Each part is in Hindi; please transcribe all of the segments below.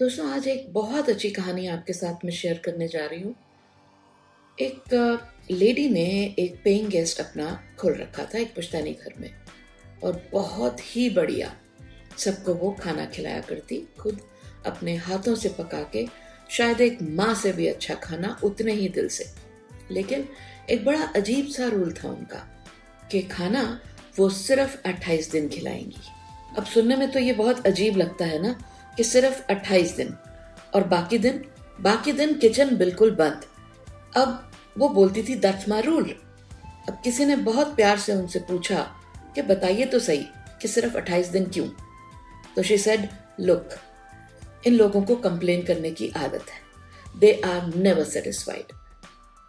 दोस्तों आज एक बहुत अच्छी कहानी आपके साथ में शेयर करने जा रही हूँ। एक लेडी ने एक पेइंग गेस्ट अपना खोल रखा था एक पुश्तैनी घर में और बहुत ही बढ़िया सबको वो खाना खिलाया करती, खुद अपने हाथों से पका के, शायद एक माँ से भी अच्छा खाना उतने ही दिल से। लेकिन एक बड़ा अजीब सा रूल था उनका कि खाना वो सिर्फ़ 28 दिन खिलाएँगी। अब सुनने में तो ये बहुत अजीब लगता है ना कि सिर्फ़ 28 दिन। और बाकी दिन? बाकी दिन किचन बिल्कुल बंद। अब वो बोलती थी दैट्स माई रूल अब किसी ने बहुत प्यार से उनसे पूछा कि बताइए तो सही कि सिर्फ़ 28 दिन क्यों? तो शी सेड लुक इन लोगों को कंप्लेन करने की आदत है। दे आर नेवर सेटिस्फाइड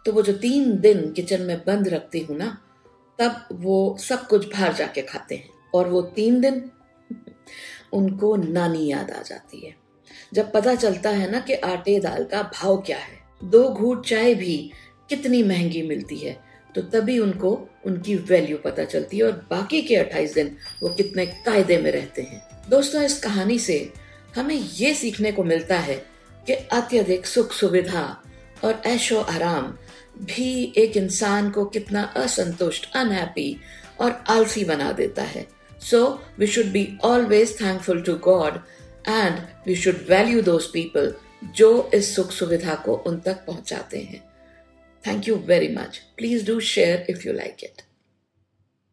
तो वो जो तीन दिन किचन में बंद रखती हूँ ना, तब वो सब कुछ बाहर जाके खाते हैं। और वो तीन दिन? उनको नानी याद आ जाती है। जब पता चलता है ना कि आटे दाल का भाव क्या है, दो घूट चाय भी कितनी महँगी मिलती है तो तभी उनको उनकी वैल्यू पता चलती है और बाकी के 28 दिन वो कितने कायदे में रहते हैं। दोस्तों, इस कहानी से हमें ये सीखने को मिलता है कि अत्यधिक सुख सुविधा और ऐशो आराम भी एक इंसान को कितना असंतुष्ट अनहैप्पी और आलसी बना देता है। So we should be always thankful to God and we should value those people जो इस सुख सुविधा को उन तक पहुंचाते हैं thank you very much please do share if you like it